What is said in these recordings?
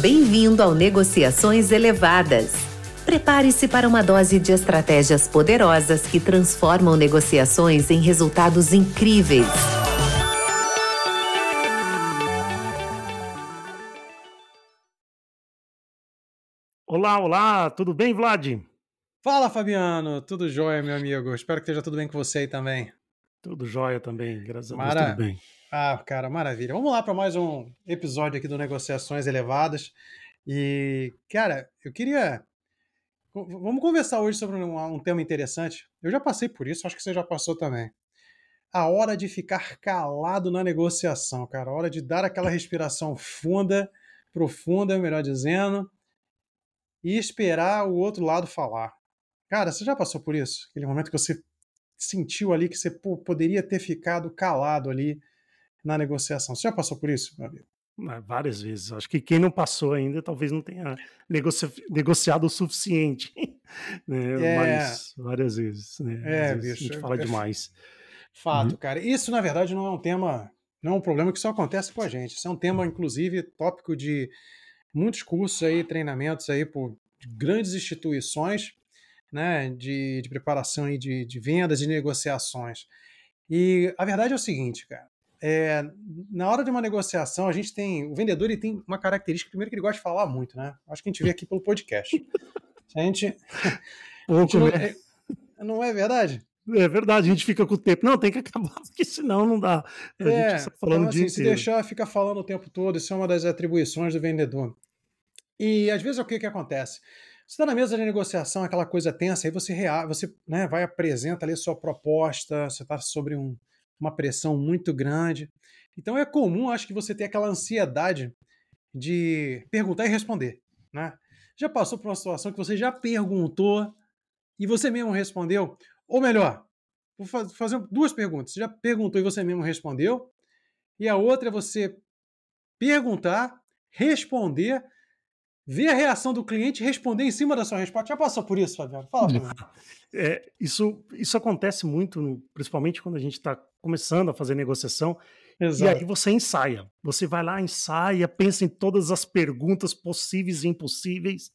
Bem-vindo ao Negociações Elevadas. Prepare-se para uma dose de estratégias poderosas que transformam negociações em resultados incríveis. Olá, olá, tudo bem, Vlad? Fala, Fabiano, tudo jóia, meu amigo? Espero que esteja tudo bem com você aí também. Tudo jóia também, graças Mara... a Deus, tudo bem. Ah, cara, maravilha. Vamos lá para mais um episódio aqui do Negociações Elevadas. E, cara, eu queria. Vamos conversar hoje sobre um, um, tema interessante. Eu já passei por isso, acho que você já passou também. A hora de ficar calado na negociação, cara. A hora de dar aquela respiração funda, profunda, melhor dizendo, e esperar o outro lado falar. Cara, você já passou por isso? Aquele momento que você sentiu ali que você poderia ter ficado calado ali na negociação. Você já passou por isso, meu amigo? Ah, várias vezes. Acho que quem não passou ainda talvez não tenha negoci... negociado o suficiente. né? É... Mas várias vezes. Né? É, vezes bicho. A gente fala é... demais. Fato, uhum. cara. Isso, na verdade, não é um tema, não é um problema que só acontece com a gente. Isso é um tema, inclusive, tópico de muitos cursos aí, treinamentos aí por grandes instituições, né, de, de preparação aí de, de vendas e negociações. E a verdade é o seguinte, cara é, na hora de uma negociação, a gente tem. O vendedor ele tem uma característica, primeiro, que ele gosta de falar muito, né? Acho que a gente vê aqui pelo podcast. A gente. Pouco, não, é, não é verdade? É verdade, a gente fica com o tempo. Não, tem que acabar, porque senão não dá. A é, gente falando então, assim, de se deixar, fica falando o tempo todo, isso é uma das atribuições do vendedor. E às vezes o que, que acontece? Você está na mesa de negociação, aquela coisa tensa, aí você, rea, você né, vai apresenta ali sua proposta, você está sobre um, uma pressão muito grande. Então é comum, acho que você ter aquela ansiedade de perguntar e responder, né? Já passou por uma situação que você já perguntou e você mesmo respondeu? Ou melhor, vou fazer duas perguntas. Você já perguntou e você mesmo respondeu? E a outra é você perguntar, responder, ver a reação do cliente e responder em cima da sua resposta. Já passou por isso, Fabiano? Fala, Fabiano. É, isso, isso acontece muito, principalmente quando a gente está começando a fazer negociação. Exato. E aí você ensaia. Você vai lá, ensaia, pensa em todas as perguntas possíveis e impossíveis.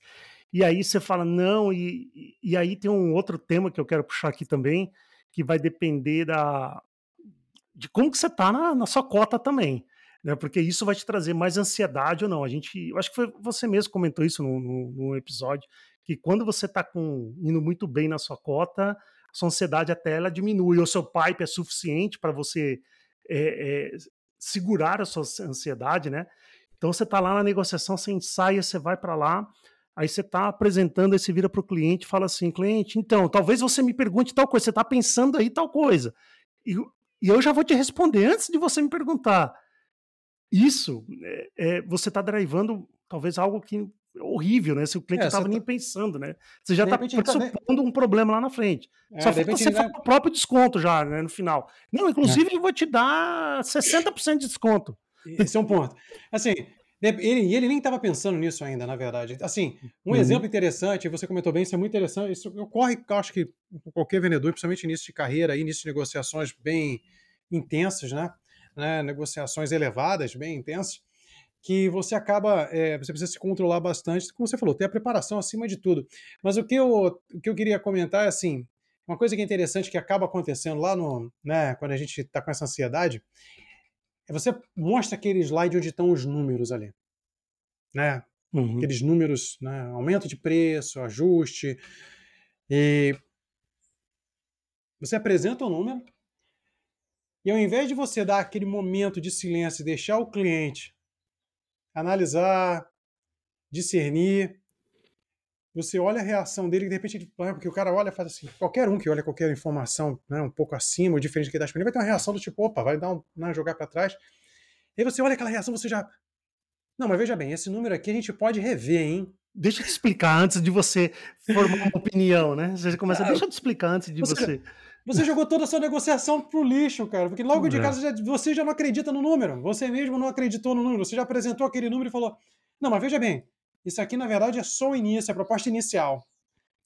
E aí você fala, não, e, e aí tem um outro tema que eu quero puxar aqui também, que vai depender da, de como que você está na, na sua cota também. Né, porque isso vai te trazer mais ansiedade ou não. A gente, eu acho que foi você mesmo comentou isso no, no, no episódio, que quando você está indo muito bem na sua cota, sua ansiedade até ela diminui, ou seu pipe é suficiente para você é, é, segurar a sua ansiedade, né? Então você está lá na negociação, você ensaia, você vai para lá, aí você está apresentando, aí você vira para o cliente fala assim, cliente, então, talvez você me pergunte tal coisa, você está pensando aí tal coisa. E, e eu já vou te responder antes de você me perguntar. Isso, é, é você está drivando talvez algo que horrível, né? Se o cliente é, estava nem tá... pensando, né? Você já está pressupondo um problema lá na frente. É, Só falta você falar o próprio desconto já, né, no final. Não, inclusive é. eu vou te dar 60% de desconto. Esse é um ponto. Assim, ele, ele nem estava pensando nisso ainda, na verdade. Assim, um uhum. exemplo interessante, você comentou bem, isso é muito interessante, isso ocorre, acho que qualquer vendedor, principalmente início de carreira, início de negociações bem intensas, né? né? Negociações elevadas, bem intensas que você acaba, é, você precisa se controlar bastante, como você falou, ter a preparação acima de tudo. Mas o que eu, o que eu queria comentar é assim, uma coisa que é interessante que acaba acontecendo lá no, né, quando a gente está com essa ansiedade, é você mostra aquele slide onde estão os números ali, né? Uhum. Aqueles números, né? Aumento de preço, ajuste, e você apresenta o número e ao invés de você dar aquele momento de silêncio e deixar o cliente analisar, discernir. Você olha a reação dele, e de repente, porque o cara olha e faz assim, qualquer um que olha qualquer informação né, um pouco acima ou diferente do que está disponível, vai ter uma reação do tipo, opa, vai dar um, né, jogar para trás. E aí você olha aquela reação, você já. Não, mas veja bem, esse número aqui a gente pode rever, hein? Deixa eu te explicar antes de você formar uma opinião, né? Você começa, ah, deixa eu te explicar antes de você. Você, você jogou toda a sua negociação pro lixo, cara. Porque logo de é. casa já, você já não acredita no número. Você mesmo não acreditou no número. Você já apresentou aquele número e falou: Não, mas veja bem, isso aqui na verdade é só o início, é a proposta inicial.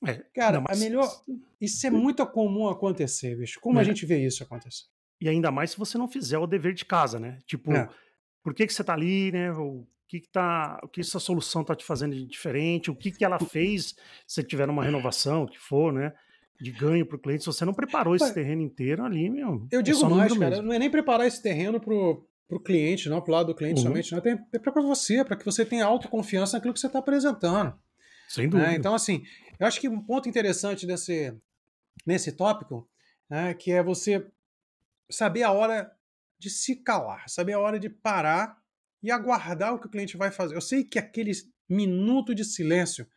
É, cara, não, mas... a melhor. Isso é muito comum acontecer, bicho. Como é. a gente vê isso acontecer? E ainda mais se você não fizer o dever de casa, né? Tipo, é. por que, que você está ali, né? O que, que tá, o que essa solução está te fazendo de diferente, o que, que ela fez se tiver uma renovação, o que for, né? De ganho para o cliente. Se você não preparou esse terreno inteiro ali, meu. Eu é digo é mais, cara, mesmo. não é nem preparar esse terreno pro, pro cliente, não pro lado do cliente uhum. somente, não. É para você, para que você tenha autoconfiança naquilo que você está apresentando. Sem né? dúvida. É, então, assim, eu acho que um ponto interessante desse, nesse tópico né, que é você saber a hora de se calar, saber a hora de parar e aguardar o que o cliente vai fazer. Eu sei que aquele minuto de silêncio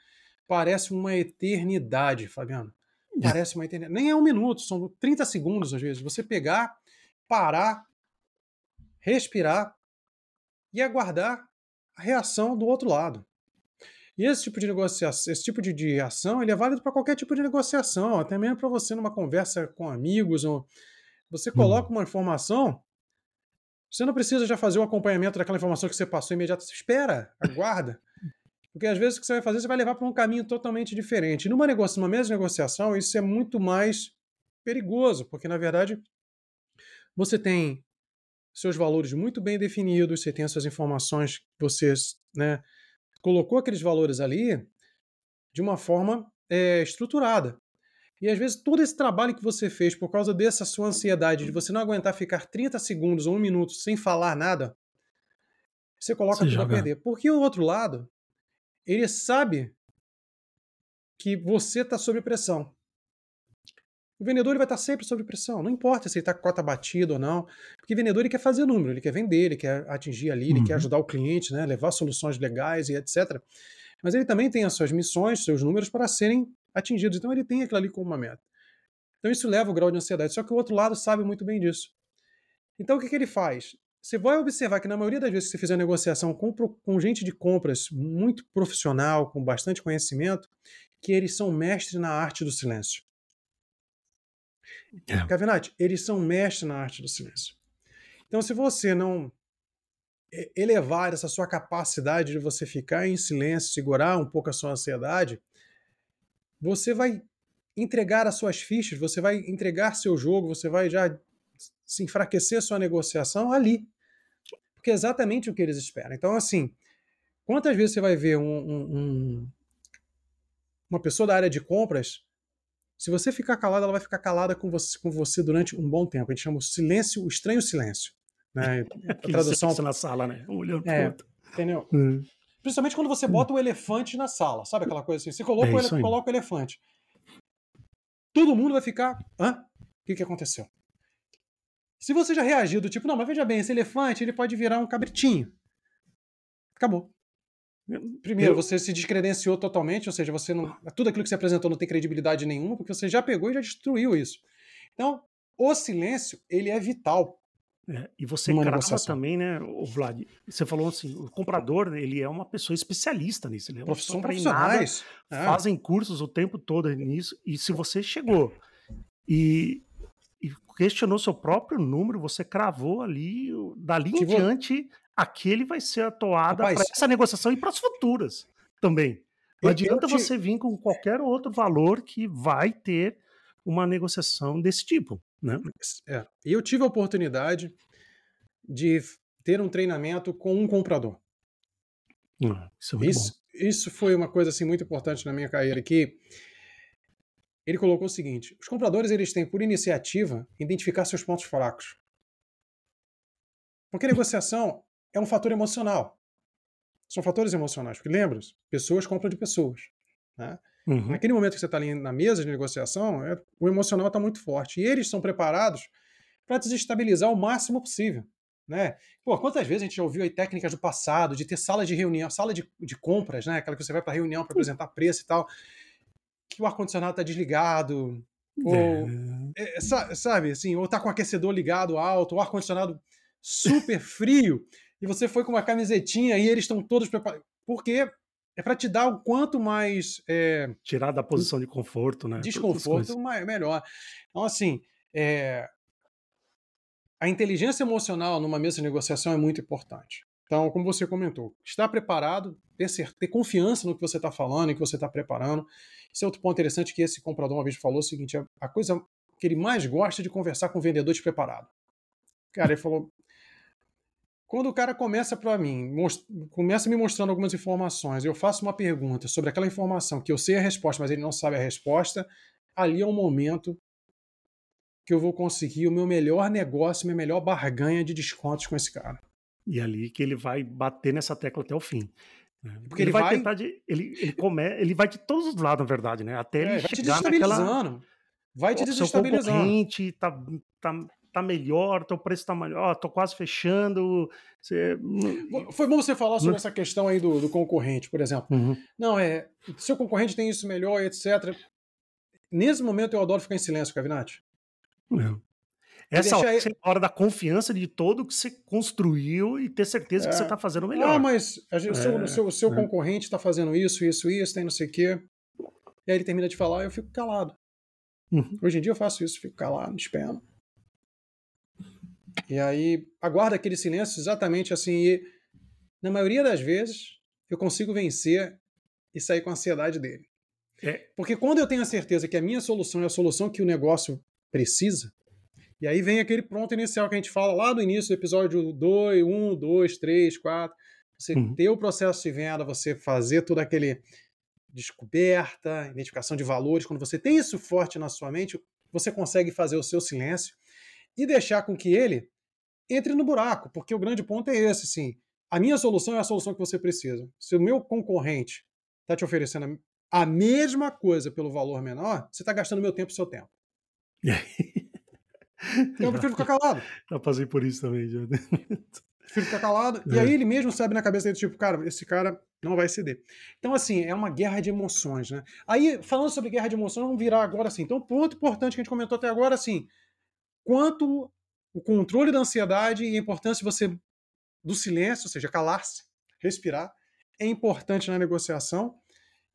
parece uma eternidade, Fabiano. Parece uma eternidade. Nem é um minuto, são 30 segundos às vezes. Você pegar, parar, respirar e aguardar a reação do outro lado. E esse tipo de negociação, esse tipo de, de ação, ele é válido para qualquer tipo de negociação, até mesmo para você numa conversa com amigos, ou você coloca hum. uma informação você não precisa já fazer o acompanhamento daquela informação que você passou imediato. Espera, aguarda. Porque às vezes o que você vai fazer, você vai levar para um caminho totalmente diferente. Numa, negocia numa mesma negociação, isso é muito mais perigoso, porque na verdade você tem seus valores muito bem definidos, você tem as suas informações, você né, colocou aqueles valores ali de uma forma é, estruturada. E às vezes todo esse trabalho que você fez por causa dessa sua ansiedade de você não aguentar ficar 30 segundos ou um minuto sem falar nada, você coloca você tudo joga. a perder. Porque o outro lado, ele sabe que você está sob pressão. O vendedor ele vai estar tá sempre sob pressão. Não importa se ele está com cota batida ou não. Porque o vendedor ele quer fazer número, ele quer vender, ele quer atingir ali, ele quer uhum. ajudar o cliente, né, levar soluções legais e etc. Mas ele também tem as suas missões, seus números para serem atingidos. Então ele tem aquilo ali como uma meta. Então isso leva o grau de ansiedade. Só que o outro lado sabe muito bem disso. Então o que, que ele faz? Você vai observar que na maioria das vezes que você fizer negociação com, com gente de compras muito profissional, com bastante conhecimento, que eles são mestres na arte do silêncio. É. Cavinati, eles são mestres na arte do silêncio. Então, se você não elevar essa sua capacidade de você ficar em silêncio, segurar um pouco a sua ansiedade, você vai entregar as suas fichas, você vai entregar seu jogo, você vai já se enfraquecer a sua negociação ali. Porque é exatamente o que eles esperam. Então, assim, quantas vezes você vai ver um, um, um, uma pessoa da área de compras, se você ficar calado, ela vai ficar calada com você, com você durante um bom tempo. A gente chama o silêncio, o estranho silêncio. Né? A tradução. na sala, né? Olhando é, pro. Entendeu? Hum. Principalmente quando você bota o elefante na sala, sabe aquela coisa assim? Você coloca, é o, ele... coloca o elefante. Todo mundo vai ficar. Hã? O que, que aconteceu? Se você já reagiu do tipo, não, mas veja bem, esse elefante ele pode virar um cabritinho. Acabou. Primeiro, você se descredenciou totalmente, ou seja, você não. Tudo aquilo que você apresentou não tem credibilidade nenhuma, porque você já pegou e já destruiu isso. Então, o silêncio, ele é vital é, e você crava também, né, o Vlad? Você falou assim, o comprador, ele é uma pessoa especialista nisso. Ele é uma Profissão profissionais. É. Fazem cursos o tempo todo nisso. E se você chegou e, e questionou seu próprio número, você cravou ali, dali em diante, aquele vai ser a toada para essa negociação e para as futuras também. Não adianta te... você vir com qualquer outro valor que vai ter uma negociação desse tipo. Né? É. E eu tive a oportunidade de ter um treinamento com um comprador. Ah, isso, é isso, isso, foi uma coisa assim, muito importante na minha carreira, que ele colocou o seguinte, os compradores eles têm, por iniciativa, identificar seus pontos fracos. Porque negociação é um fator emocional. São fatores emocionais. Porque lembra, pessoas compram de pessoas. Né? Uhum. Naquele momento que você está ali na mesa de negociação, é, o emocional está muito forte. E eles estão preparados para desestabilizar o máximo possível. Né? Pô, quantas vezes a gente já ouviu aí técnicas do passado, de ter sala de reunião, sala de, de compras, né? Aquela que você vai para reunião para apresentar preço e tal, que o ar-condicionado está desligado, ou é. É, sabe assim, ou tá com o aquecedor ligado alto, o ar-condicionado super frio, e você foi com uma camisetinha e eles estão todos preparados. Porque é para te dar o quanto mais. É, Tirar da posição de conforto, né? Desconforto, mais, melhor. Então, assim, é, a inteligência emocional numa mesa de negociação é muito importante. Então, como você comentou, estar preparado, ter, certeza, ter confiança no que você está falando e que você está preparando. Esse é outro ponto interessante que esse comprador uma vez falou o seguinte: a coisa que ele mais gosta de conversar com um vendedor despreparado. Cara, ele falou: quando o cara começa para mim, começa me mostrando algumas informações, eu faço uma pergunta sobre aquela informação que eu sei a resposta, mas ele não sabe a resposta, ali é um momento que eu vou conseguir o meu melhor negócio, minha melhor barganha de descontos com esse cara. E é ali que ele vai bater nessa tecla até o fim. Né? Porque ele, ele vai, vai, tentar de. Ele, ele, come, ele vai de todos os lados, na verdade, né? Até é, ele vai te desestabilizando. Naquela... Vai te desestabilizando. Seu concorrente tá, tá, tá melhor, teu preço tá melhor, tô quase fechando. Você... Foi bom você falar sobre essa questão aí do, do concorrente, por exemplo. Uhum. Não, é. Seu concorrente tem isso melhor, etc. Nesse momento eu adoro ficar em silêncio, Cavinati. Não. Essa hora, ele... é a hora da confiança de todo que você construiu e ter certeza é. que você está fazendo melhor. Ah, mas o seu, é, seu, seu é. concorrente está fazendo isso, isso, isso, tem não sei o quê. E aí ele termina de falar e eu fico calado. Uhum. Hoje em dia eu faço isso, fico calado, espero. E aí aguardo aquele silêncio exatamente assim. E na maioria das vezes eu consigo vencer e sair com a ansiedade dele. É. Porque quando eu tenho a certeza que a minha solução é a solução que o negócio precisa, e aí vem aquele pronto inicial que a gente fala lá do início do episódio 2, 1, 2, 3, 4. Você uhum. ter o processo de venda, você fazer todo aquele descoberta, identificação de valores. Quando você tem isso forte na sua mente, você consegue fazer o seu silêncio e deixar com que ele entre no buraco, porque o grande ponto é esse, sim. A minha solução é a solução que você precisa. Se o meu concorrente está te oferecendo a mesma coisa pelo valor menor, você está gastando meu tempo e seu tempo. Então eu prefiro ficar calado. Já passei por isso também, já. Prefiro ficar calado. É. E aí ele mesmo sabe na cabeça dele, tipo, cara, esse cara não vai ceder. Então, assim, é uma guerra de emoções, né? Aí, falando sobre guerra de emoções, vamos virar agora assim. Então, ponto importante que a gente comentou até agora, assim, quanto o controle da ansiedade e a importância de você do silêncio, ou seja, calar-se, respirar, é importante na negociação,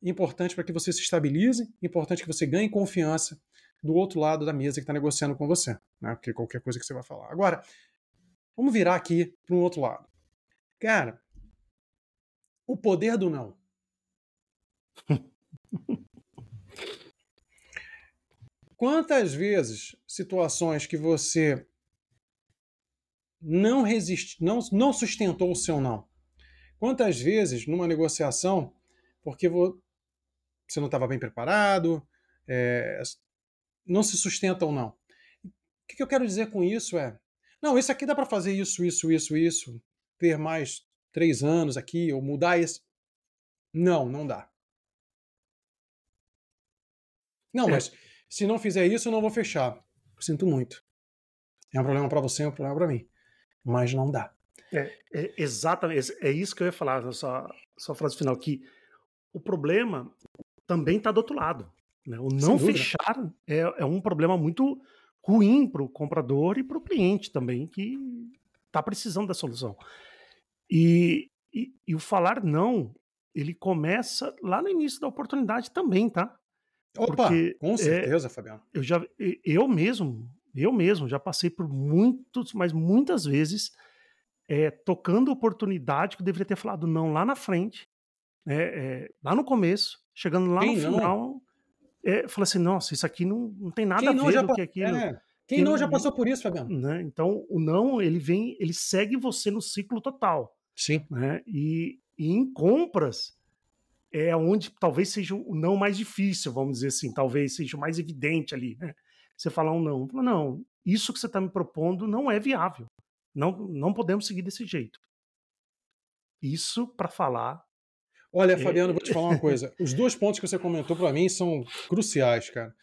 importante para que você se estabilize, importante que você ganhe confiança do outro lado da mesa que está negociando com você, né? Porque qualquer coisa que você vai falar. Agora, vamos virar aqui para um outro lado. Cara, o poder do não. Quantas vezes situações que você não resiste, não, não sustentou o seu não? Quantas vezes numa negociação, porque você não estava bem preparado, é, não se sustentam, não. O que eu quero dizer com isso é: não, isso aqui dá para fazer isso, isso, isso, isso, ter mais três anos aqui, ou mudar esse. Não, não dá. Não, é. mas se não fizer isso, eu não vou fechar. Sinto muito. É um problema para você, é um problema para mim. Mas não dá. É, é, exatamente, é isso que eu ia falar, sua, sua frase final, que o problema também está do outro lado. Né? O não fechar é, é um problema muito ruim para o comprador e para o cliente também, que está precisando da solução. E, e, e, o falar não, ele começa lá no início da oportunidade também, tá? Opa, Porque, com é, certeza, é, Fabiano. Eu já, eu mesmo, eu mesmo já passei por muitos, mas muitas vezes é, tocando oportunidade que eu deveria ter falado não lá na frente, né, é, lá no começo, chegando lá Quem no final, não? É, fala assim, nossa, isso aqui não, não tem nada Quem a ver com que aquilo. É. Quem não já passou por isso, Fabiano? Né? Então, o não, ele vem, ele segue você no ciclo total. Sim. Né? E, e em compras é onde talvez seja o não mais difícil, vamos dizer assim, talvez seja o mais evidente ali, né? Você falar um não, não, isso que você está me propondo não é viável. Não, não podemos seguir desse jeito. Isso para falar Olha, Fabiano, vou te falar uma coisa. Os dois pontos que você comentou para mim são cruciais, cara.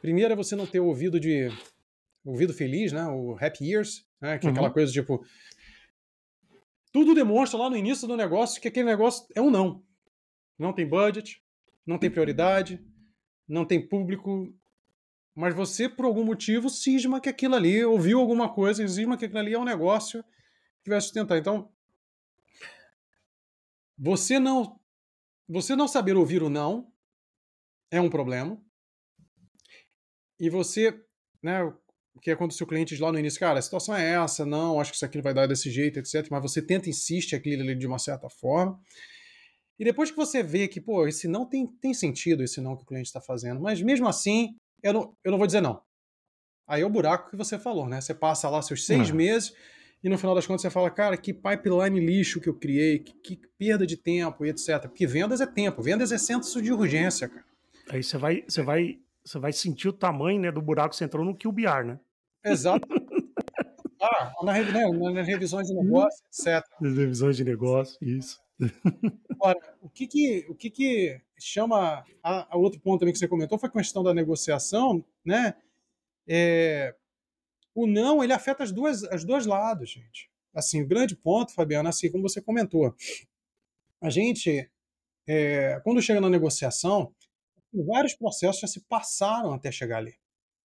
Primeiro é você não ter ouvido de ouvido feliz, né? O happy years, né? Que é aquela uhum. coisa tipo tudo demonstra lá no início do negócio que aquele negócio é um não. Não tem budget, não tem prioridade, não tem público, mas você por algum motivo cisma que aquilo ali ouviu alguma coisa, cisma que aquilo ali é um negócio que vai sustentar. Então, você não você não saber ouvir o não é um problema. E você, né, o que o seu cliente lá no início, cara, a situação é essa, não, acho que isso aqui vai dar desse jeito, etc. Mas você tenta, insiste aquilo ali de uma certa forma. E depois que você vê que, pô, esse não tem, tem sentido, esse não que o cliente está fazendo, mas mesmo assim, eu não, eu não vou dizer não. Aí é o buraco que você falou, né? Você passa lá seus seis meses e no final das contas você fala, cara, que pipeline lixo que eu criei, que, que perda de tempo e etc. Porque vendas é tempo, vendas é senso de urgência, cara. Aí você vai, você vai, você vai sentir o tamanho né, do buraco que você entrou no QBR, né? Exato. ah, na, né, nas revisões de negócio, etc. Nas revisões de negócio, isso. Agora, o que que, o que, que chama a, a, outro ponto também que você comentou foi a questão da negociação, né? É, o não ele afeta as duas, as dois lados, gente. Assim, o grande ponto, Fabiana, assim como você comentou, a gente é, quando chega na negociação, vários processos já se passaram até chegar ali,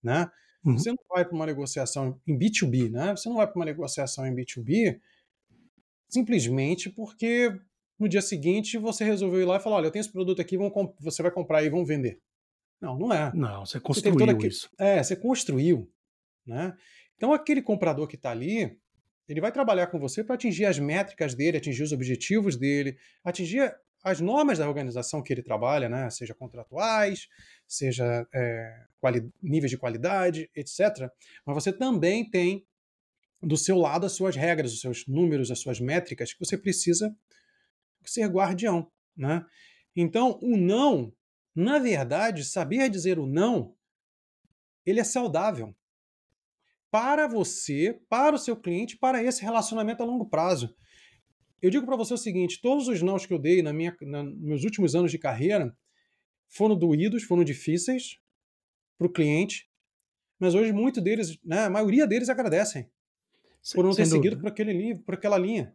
né? Uhum. Você não vai para uma negociação em B2B, né? Você não vai para uma negociação em B2B simplesmente porque no dia seguinte você resolveu ir lá e falar: olha, eu tenho esse produto aqui, você vai comprar e vão vender. Não, não é. Não, você construiu você aquele... isso. É, você construiu. Né? Então, aquele comprador que está ali, ele vai trabalhar com você para atingir as métricas dele, atingir os objetivos dele, atingir as normas da organização que ele trabalha, né? seja contratuais, seja é, níveis de qualidade, etc. Mas você também tem do seu lado as suas regras, os seus números, as suas métricas que você precisa ser guardião. Né? Então, o não, na verdade, saber dizer o não, ele é saudável para você, para o seu cliente, para esse relacionamento a longo prazo. Eu digo para você o seguinte: todos os nãos que eu dei na minha, na, nos meus últimos anos de carreira foram doídos, foram difíceis para o cliente, mas hoje muitos deles, né, a maioria deles agradecem por não ter dúvida. seguido por aquele livro, por aquela linha.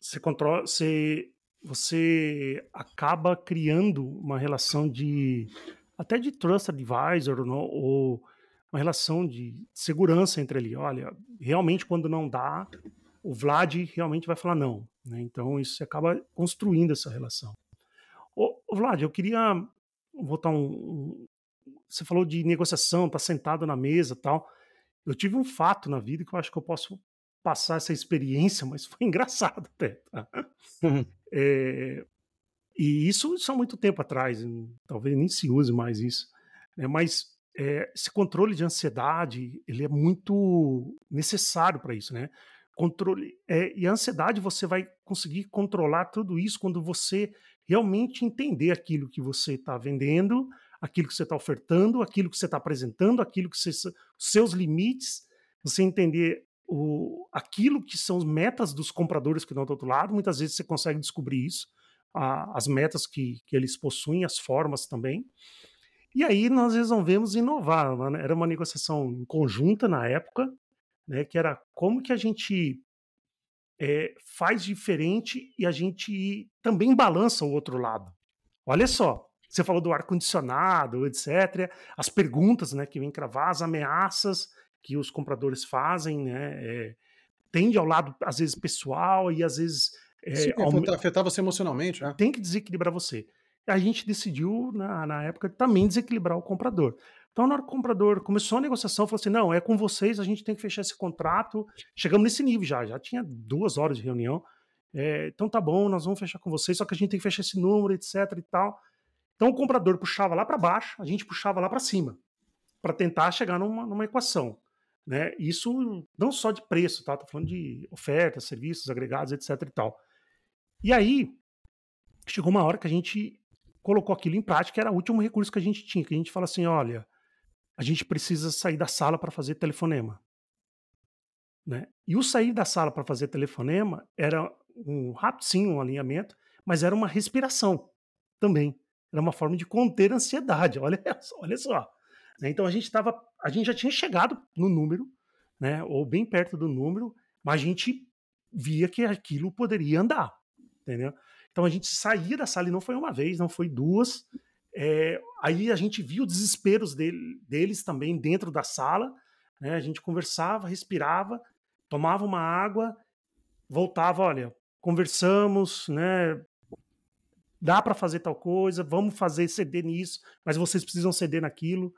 Você controla, você, você acaba criando uma relação de até de trust advisor não, ou uma relação de segurança entre ali. Olha, realmente quando não dá, o Vlad realmente vai falar não. Né? Então isso acaba construindo essa relação. Ô, Vlad, eu queria botar um, um, Você falou de negociação, tá sentado na mesa tal. Eu tive um fato na vida que eu acho que eu posso passar essa experiência, mas foi engraçado até. Tá? é, e isso, isso há muito tempo atrás, talvez nem se use mais isso. Né? Mas é, esse controle de ansiedade ele é muito necessário para isso, né? controle. É, e a ansiedade você vai conseguir controlar tudo isso quando você realmente entender aquilo que você está vendendo, aquilo que você está ofertando, aquilo que você está apresentando, aquilo que você, seus limites, você entender o, aquilo que são as metas dos compradores que estão do outro lado. Muitas vezes você consegue descobrir isso, a, as metas que, que eles possuem, as formas também. E aí nós resolvemos inovar. Né? Era uma negociação conjunta na época, né, que era como que a gente é, faz diferente e a gente também balança o outro lado. Olha só, você falou do ar-condicionado, etc., as perguntas né, que vêm cravar, as ameaças que os compradores fazem, né, é, tende ao lado, às vezes, pessoal e às vezes... É, Sim, afetar você emocionalmente. Né? Tem que desequilibrar você. A gente decidiu, na, na época, também desequilibrar o comprador. Então, na hora que o comprador começou a negociação, falou assim: não, é com vocês, a gente tem que fechar esse contrato. Chegamos nesse nível já, já tinha duas horas de reunião. É, então tá bom, nós vamos fechar com vocês, só que a gente tem que fechar esse número, etc e tal. Então o comprador puxava lá para baixo, a gente puxava lá para cima, para tentar chegar numa, numa equação. Né? Isso não só de preço, tá? Tô falando de ofertas, serviços, agregados, etc e tal. E aí, chegou uma hora que a gente colocou aquilo em prática, era o último recurso que a gente tinha, que a gente fala assim, olha, a gente precisa sair da sala para fazer telefonema. Né? E o sair da sala para fazer telefonema era um sim, um alinhamento, mas era uma respiração também. Era uma forma de conter ansiedade. Olha, olha só. Né? Então a gente estava, a gente já tinha chegado no número, né? Ou bem perto do número, mas a gente via que aquilo poderia andar, entendeu? Então a gente saía da sala e não foi uma vez, não foi duas, é, aí a gente viu desesperos dele, deles também dentro da sala. Né? A gente conversava, respirava, tomava uma água, voltava, olha, conversamos, né? Dá para fazer tal coisa, vamos fazer ceder nisso, mas vocês precisam ceder naquilo.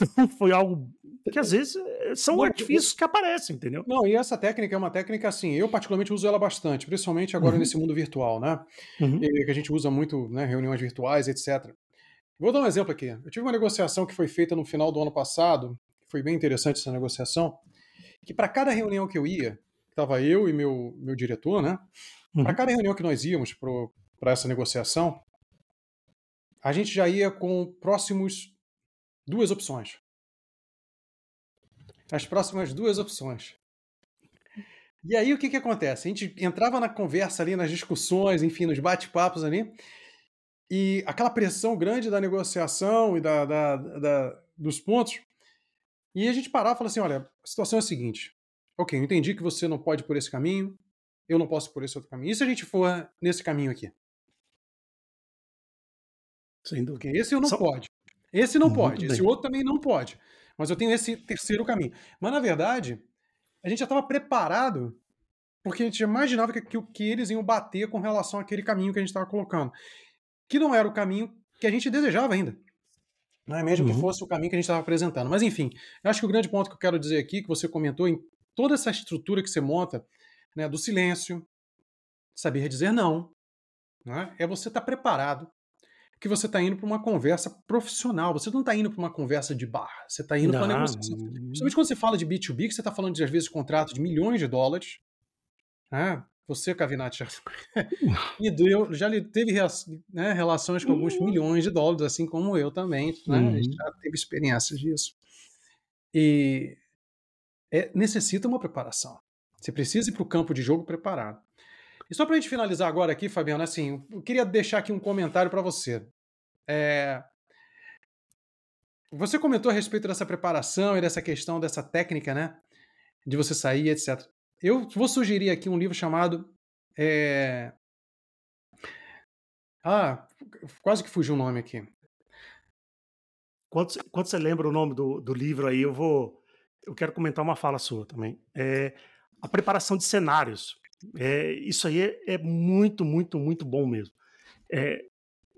Então foi algo que às vezes são Não, artifícios que aparecem, entendeu? Não, e essa técnica é uma técnica assim, eu particularmente uso ela bastante, principalmente agora uhum. nesse mundo virtual, né? Uhum. E, que a gente usa muito, né, reuniões virtuais, etc. Vou dar um exemplo aqui. Eu tive uma negociação que foi feita no final do ano passado, foi bem interessante essa negociação, que para cada reunião que eu ia, estava eu e meu, meu diretor, né? Uhum. Para cada reunião que nós íamos para essa negociação, a gente já ia com próximos duas opções. As próximas duas opções. E aí o que, que acontece? A gente entrava na conversa ali, nas discussões, enfim, nos bate-papos ali, e aquela pressão grande da negociação e da, da, da, dos pontos, e a gente parava e falava assim: olha, a situação é a seguinte. Ok, eu entendi que você não pode ir por esse caminho, eu não posso ir por esse outro caminho. E se a gente for nesse caminho aqui? Sem dúvida. Porque esse eu não Só... pode. Esse não Muito pode. Bem. Esse outro também não pode. Mas eu tenho esse terceiro caminho. Mas, na verdade, a gente já estava preparado porque a gente imaginava que, que, que, eles iam bater com relação àquele caminho que a gente estava colocando. Que não era o caminho que a gente desejava ainda. Não é mesmo uhum. que fosse o caminho que a gente estava apresentando. Mas, enfim, eu acho que o grande ponto que eu quero dizer aqui, que você comentou em toda essa estrutura que você monta, né, do silêncio, saber dizer não, né, é você estar tá preparado que você está indo para uma conversa profissional. Você não está indo para uma conversa de bar. Você está indo para uma negociação. Principalmente quando você fala de B2B, que você está falando de, às vezes, contrato de milhões de dólares. Né? Você, Cavinati, já, já teve né, relações com alguns milhões de dólares, assim como eu também. Né? Uhum. Já teve experiências disso. E é, necessita uma preparação. Você precisa ir para o campo de jogo preparado. E só para a gente finalizar agora aqui, Fabiano, assim, eu queria deixar aqui um comentário para você. É... Você comentou a respeito dessa preparação e dessa questão, dessa técnica, né? De você sair, etc. Eu vou sugerir aqui um livro chamado. É... Ah, quase que fugiu o nome aqui. Quando, quando você lembra o nome do, do livro aí, eu vou. Eu quero comentar uma fala sua também. É a preparação de cenários. É, isso aí é, é, muito, muito, muito bom mesmo. É,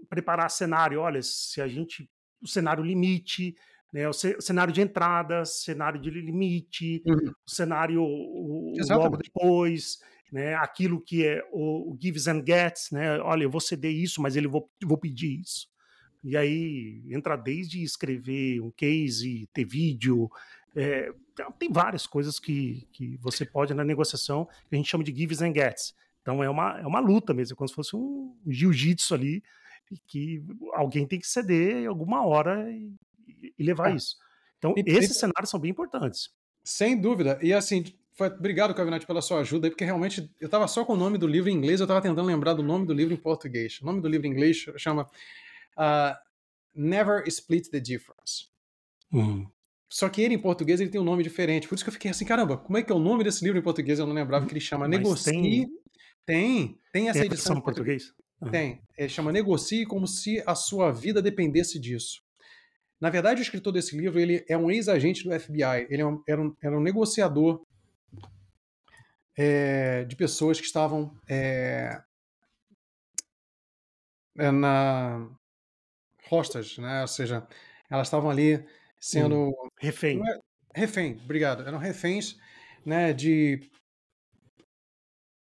preparar cenário, olha, se a gente. O cenário limite, né, o, cenário de entrada, cenário de limite, uhum. o cenário o, logo depois, né, aquilo que é o, o, gives and gets, né, olha, eu vou ceder isso, mas ele vou, vou pedir isso. E aí entra desde escrever um case, ter vídeo, é, tem várias coisas que, que você pode na negociação que a gente chama de gives and gets. Então é uma, é uma luta mesmo, é como se fosse um jiu-jitsu ali, que alguém tem que ceder alguma hora e, e levar é. isso. Então, e, esses e, cenários são bem importantes. Sem dúvida. E assim, foi, obrigado, Cavinati, pela sua ajuda porque realmente eu estava só com o nome do livro em inglês, eu estava tentando lembrar do nome do livro em português. O nome do livro em inglês chama uh, Never Split the Difference. Uhum. Só que ele, em português, ele tem um nome diferente. Por isso que eu fiquei assim, caramba, como é que é o nome desse livro em português? Eu não lembrava que ele chama Mas Negocie. Tem, tem, tem essa tem edição em português? Uhum. Tem. Ele chama Negocie como se a sua vida dependesse disso. Na verdade, o escritor desse livro ele é um ex-agente do FBI. Ele é um, era, um, era um negociador é, de pessoas que estavam é, é na hostage, né? Ou seja, elas estavam ali sendo. Hum, refém. É, refém, obrigado. Eram reféns né, de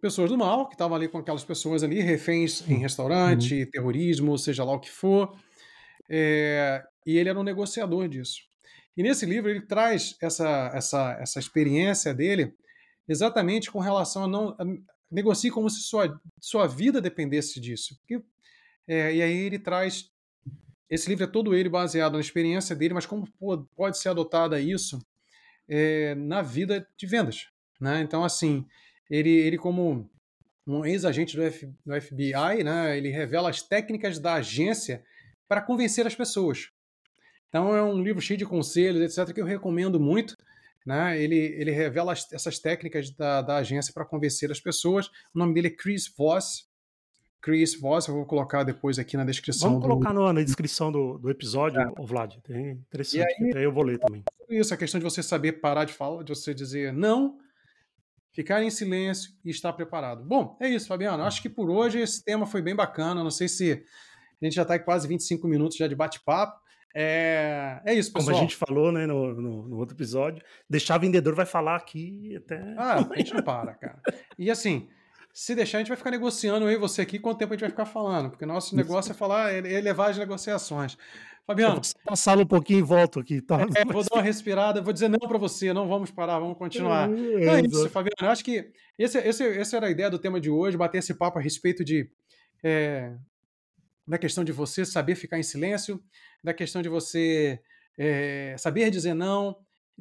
pessoas do mal, que estavam ali com aquelas pessoas ali, reféns em restaurante, uhum. terrorismo, seja lá o que for. É, e ele era um negociador disso. E nesse livro ele traz essa, essa, essa experiência dele exatamente com relação a não. A, negocie como se sua, sua vida dependesse disso. Porque, é, e aí ele traz esse livro é todo ele baseado na experiência dele, mas como pode ser adotada isso é, na vida de vendas. Né? Então, assim, ele, ele como um ex-agente do, do FBI, né, ele revela as técnicas da agência para convencer as pessoas. Então, é um livro cheio de conselhos, etc., que eu recomendo muito. Né? Ele, ele revela as, essas técnicas da, da agência para convencer as pessoas. O nome dele é Chris Voss, Chris Voss, eu vou colocar depois aqui na descrição. Vamos do... colocar no, na descrição do, do episódio, é. Vlad. Tem interessante, aí, aí eu vou ler também. Isso, a questão de você saber parar de falar, de você dizer não, ficar em silêncio e estar preparado. Bom, é isso, Fabiano. Acho que por hoje esse tema foi bem bacana. Não sei se a gente já está em quase 25 minutos já de bate-papo. É, é isso, pessoal. Como a gente falou né, no, no, no, outro episódio, deixar vendedor vai falar aqui até. Ah, a gente não para, cara. E assim, Se deixar, a gente vai ficar negociando aí você aqui quanto tempo a gente vai ficar falando, porque nosso negócio é falar, é, é levar as negociações. Fabiano. Passar um pouquinho e volto aqui, tá? É, vou dar uma respirada, vou dizer não para você, não vamos parar, vamos continuar. É, é isso, Fabiano. Eu acho que esse, esse, essa era a ideia do tema de hoje, bater esse papo a respeito de. É, da questão de você saber ficar em silêncio, da questão de você é, saber dizer não,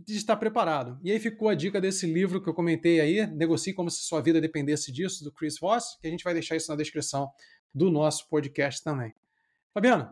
de estar preparado. E aí ficou a dica desse livro que eu comentei aí, Negocie como se sua vida dependesse disso, do Chris Voss, que a gente vai deixar isso na descrição do nosso podcast também. Fabiano,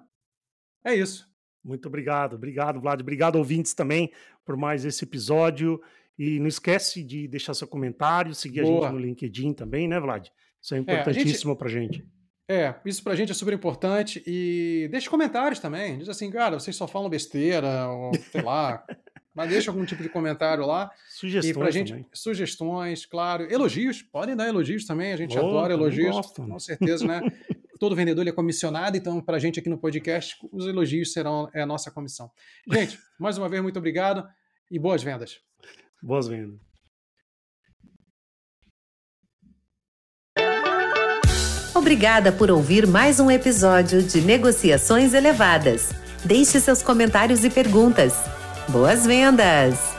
é isso. Muito obrigado, obrigado, Vlad. Obrigado, ouvintes, também, por mais esse episódio. E não esquece de deixar seu comentário, seguir Boa. a gente no LinkedIn também, né, Vlad? Isso é importantíssimo é, para gente... gente. É, isso pra gente é super importante. E deixe comentários também. Diz assim, cara, vocês só falam besteira, ou sei lá. Mas deixa algum tipo de comentário lá. Sugestões. E pra gente, também. sugestões, claro. Elogios, podem dar elogios também. A gente oh, adora elogios. Gosto. Com certeza, né? Todo vendedor é comissionado, então, pra gente aqui no podcast, os elogios serão é a nossa comissão. Gente, mais uma vez, muito obrigado e boas vendas. Boas vendas. Obrigada por ouvir mais um episódio de Negociações Elevadas. Deixe seus comentários e perguntas. Boas vendas!